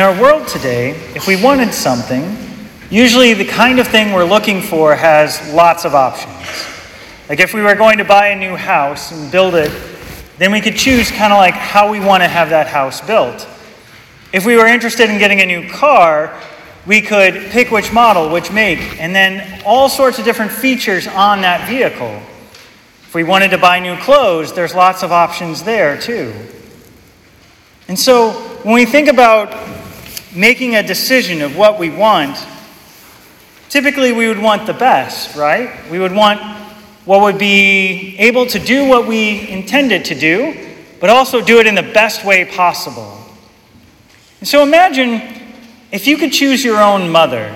In our world today, if we wanted something, usually the kind of thing we're looking for has lots of options. Like if we were going to buy a new house and build it, then we could choose kind of like how we want to have that house built. If we were interested in getting a new car, we could pick which model, which make, and then all sorts of different features on that vehicle. If we wanted to buy new clothes, there's lots of options there too. And so when we think about making a decision of what we want, typically we would want the best, right? We would want what would be able to do what we intended to do, but also do it in the best way possible. And so imagine if you could choose your own mother,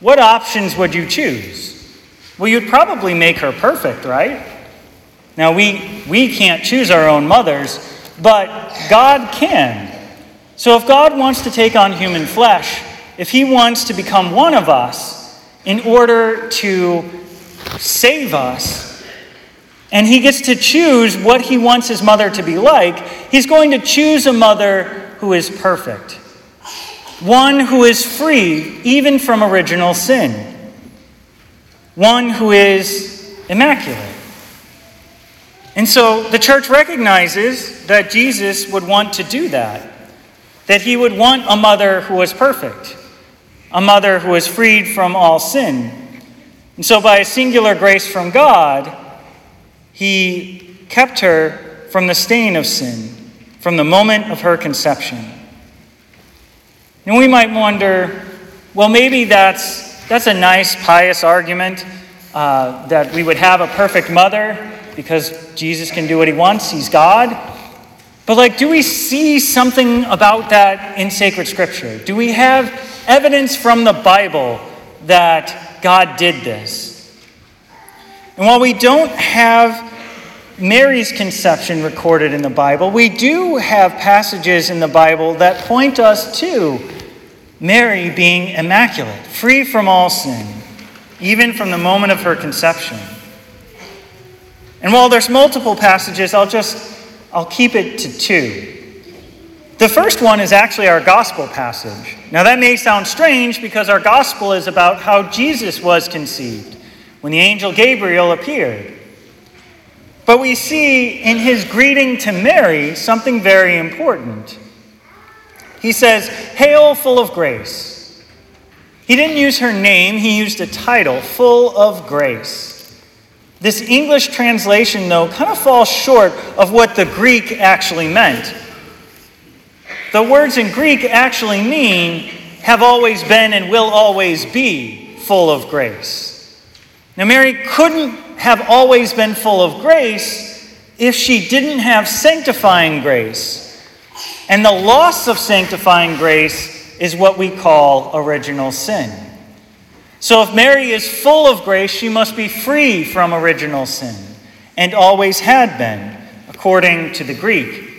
what options would you choose? Well, you'd probably make her perfect, right? Now, we, we can't choose our own mothers, but God can. So, if God wants to take on human flesh, if He wants to become one of us in order to save us, and He gets to choose what He wants His mother to be like, He's going to choose a mother who is perfect, one who is free even from original sin, one who is immaculate. And so the church recognizes that Jesus would want to do that, that he would want a mother who was perfect, a mother who was freed from all sin. And so, by a singular grace from God, he kept her from the stain of sin from the moment of her conception. And we might wonder well, maybe that's, that's a nice, pious argument uh, that we would have a perfect mother because Jesus can do what he wants, he's God. But, like, do we see something about that in sacred scripture? Do we have evidence from the Bible that God did this? And while we don't have Mary's conception recorded in the Bible, we do have passages in the Bible that point us to Mary being immaculate, free from all sin, even from the moment of her conception. And while there's multiple passages, I'll just I'll keep it to two. The first one is actually our gospel passage. Now that may sound strange because our gospel is about how Jesus was conceived when the angel Gabriel appeared. But we see in his greeting to Mary something very important. He says, Hail, full of grace. He didn't use her name, he used a title, full of grace. This English translation, though, kind of falls short of what the Greek actually meant. The words in Greek actually mean have always been and will always be full of grace. Now, Mary couldn't have always been full of grace if she didn't have sanctifying grace. And the loss of sanctifying grace is what we call original sin. So if Mary is full of grace, she must be free from original sin, and always had been, according to the Greek,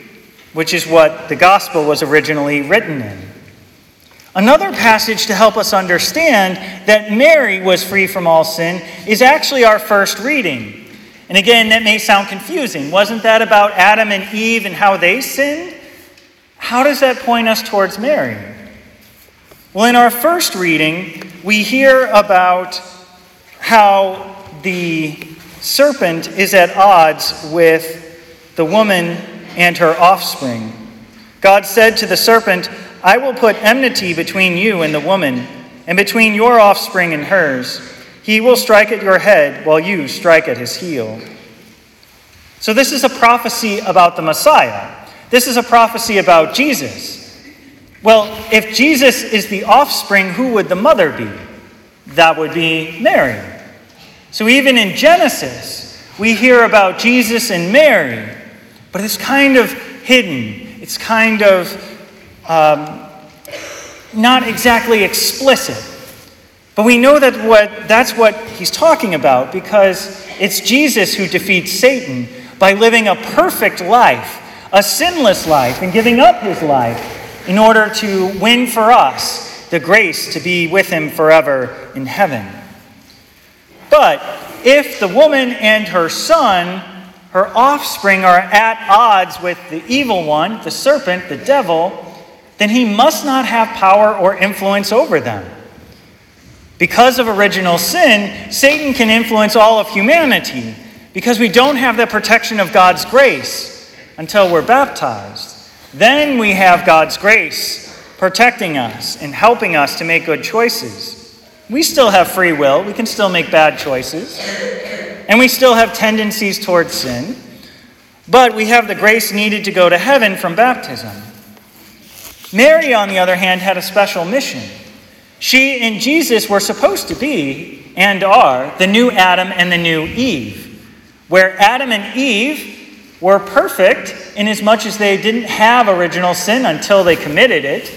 which is what the gospel was originally written in. Another passage to help us understand that Mary was free from all sin is actually our first reading. And again, that may sound confusing. Wasn't that about Adam and Eve and how they sinned? How does that point us towards Mary? Well, in our first reading, we hear about how the serpent is at odds with the woman and her offspring. God said to the serpent, I will put enmity between you and the woman, and between your offspring and hers. He will strike at your head, while you strike at his heel. So, this is a prophecy about the Messiah. This is a prophecy about Jesus. Well, if Jesus is the offspring, who would the mother be? That would be Mary. So, even in Genesis, we hear about Jesus and Mary, but it's kind of hidden. It's kind of um, not exactly explicit. But we know that what, that's what he's talking about because it's Jesus who defeats Satan by living a perfect life, a sinless life, and giving up his life in order to win for us the grace to be with him forever in heaven. But if the woman and her son, her offspring, are at odds with the evil one, the serpent, the devil, then he must not have power or influence over them. Because of original sin, Satan can influence all of humanity because we don't have the protection of God's grace until we're baptized. Then we have God's grace protecting us and helping us to make good choices. We still have free will, we can still make bad choices, and we still have tendencies towards sin, but we have the grace needed to go to heaven from baptism. Mary, on the other hand, had a special mission. She and Jesus were supposed to be, and are, the new Adam and the new Eve, where Adam and Eve were perfect in as much as they didn't have original sin until they committed it.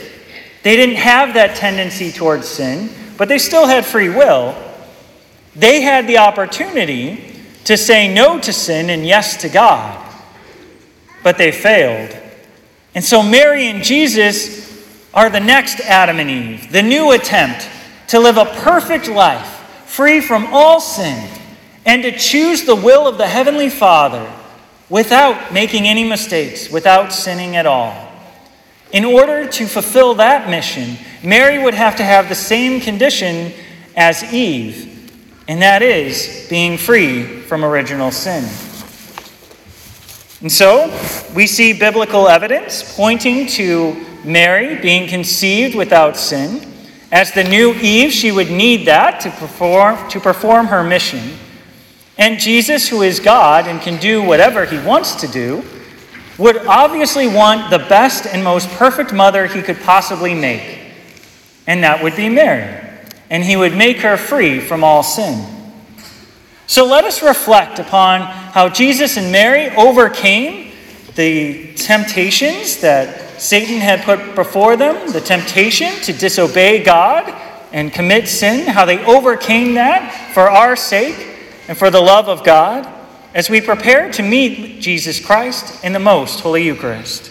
They didn't have that tendency towards sin, but they still had free will. They had the opportunity to say no to sin and yes to God, but they failed. And so Mary and Jesus are the next Adam and Eve, the new attempt to live a perfect life, free from all sin, and to choose the will of the Heavenly Father without making any mistakes, without sinning at all. In order to fulfill that mission, Mary would have to have the same condition as Eve, and that is being free from original sin. And so, we see biblical evidence pointing to Mary being conceived without sin. As the new Eve, she would need that to perform, to perform her mission. And Jesus, who is God and can do whatever he wants to do, would obviously want the best and most perfect mother he could possibly make. And that would be Mary. And he would make her free from all sin. So let us reflect upon how Jesus and Mary overcame the temptations that Satan had put before them, the temptation to disobey God and commit sin, how they overcame that for our sake and for the love of God as we prepare to meet Jesus Christ in the most holy Eucharist.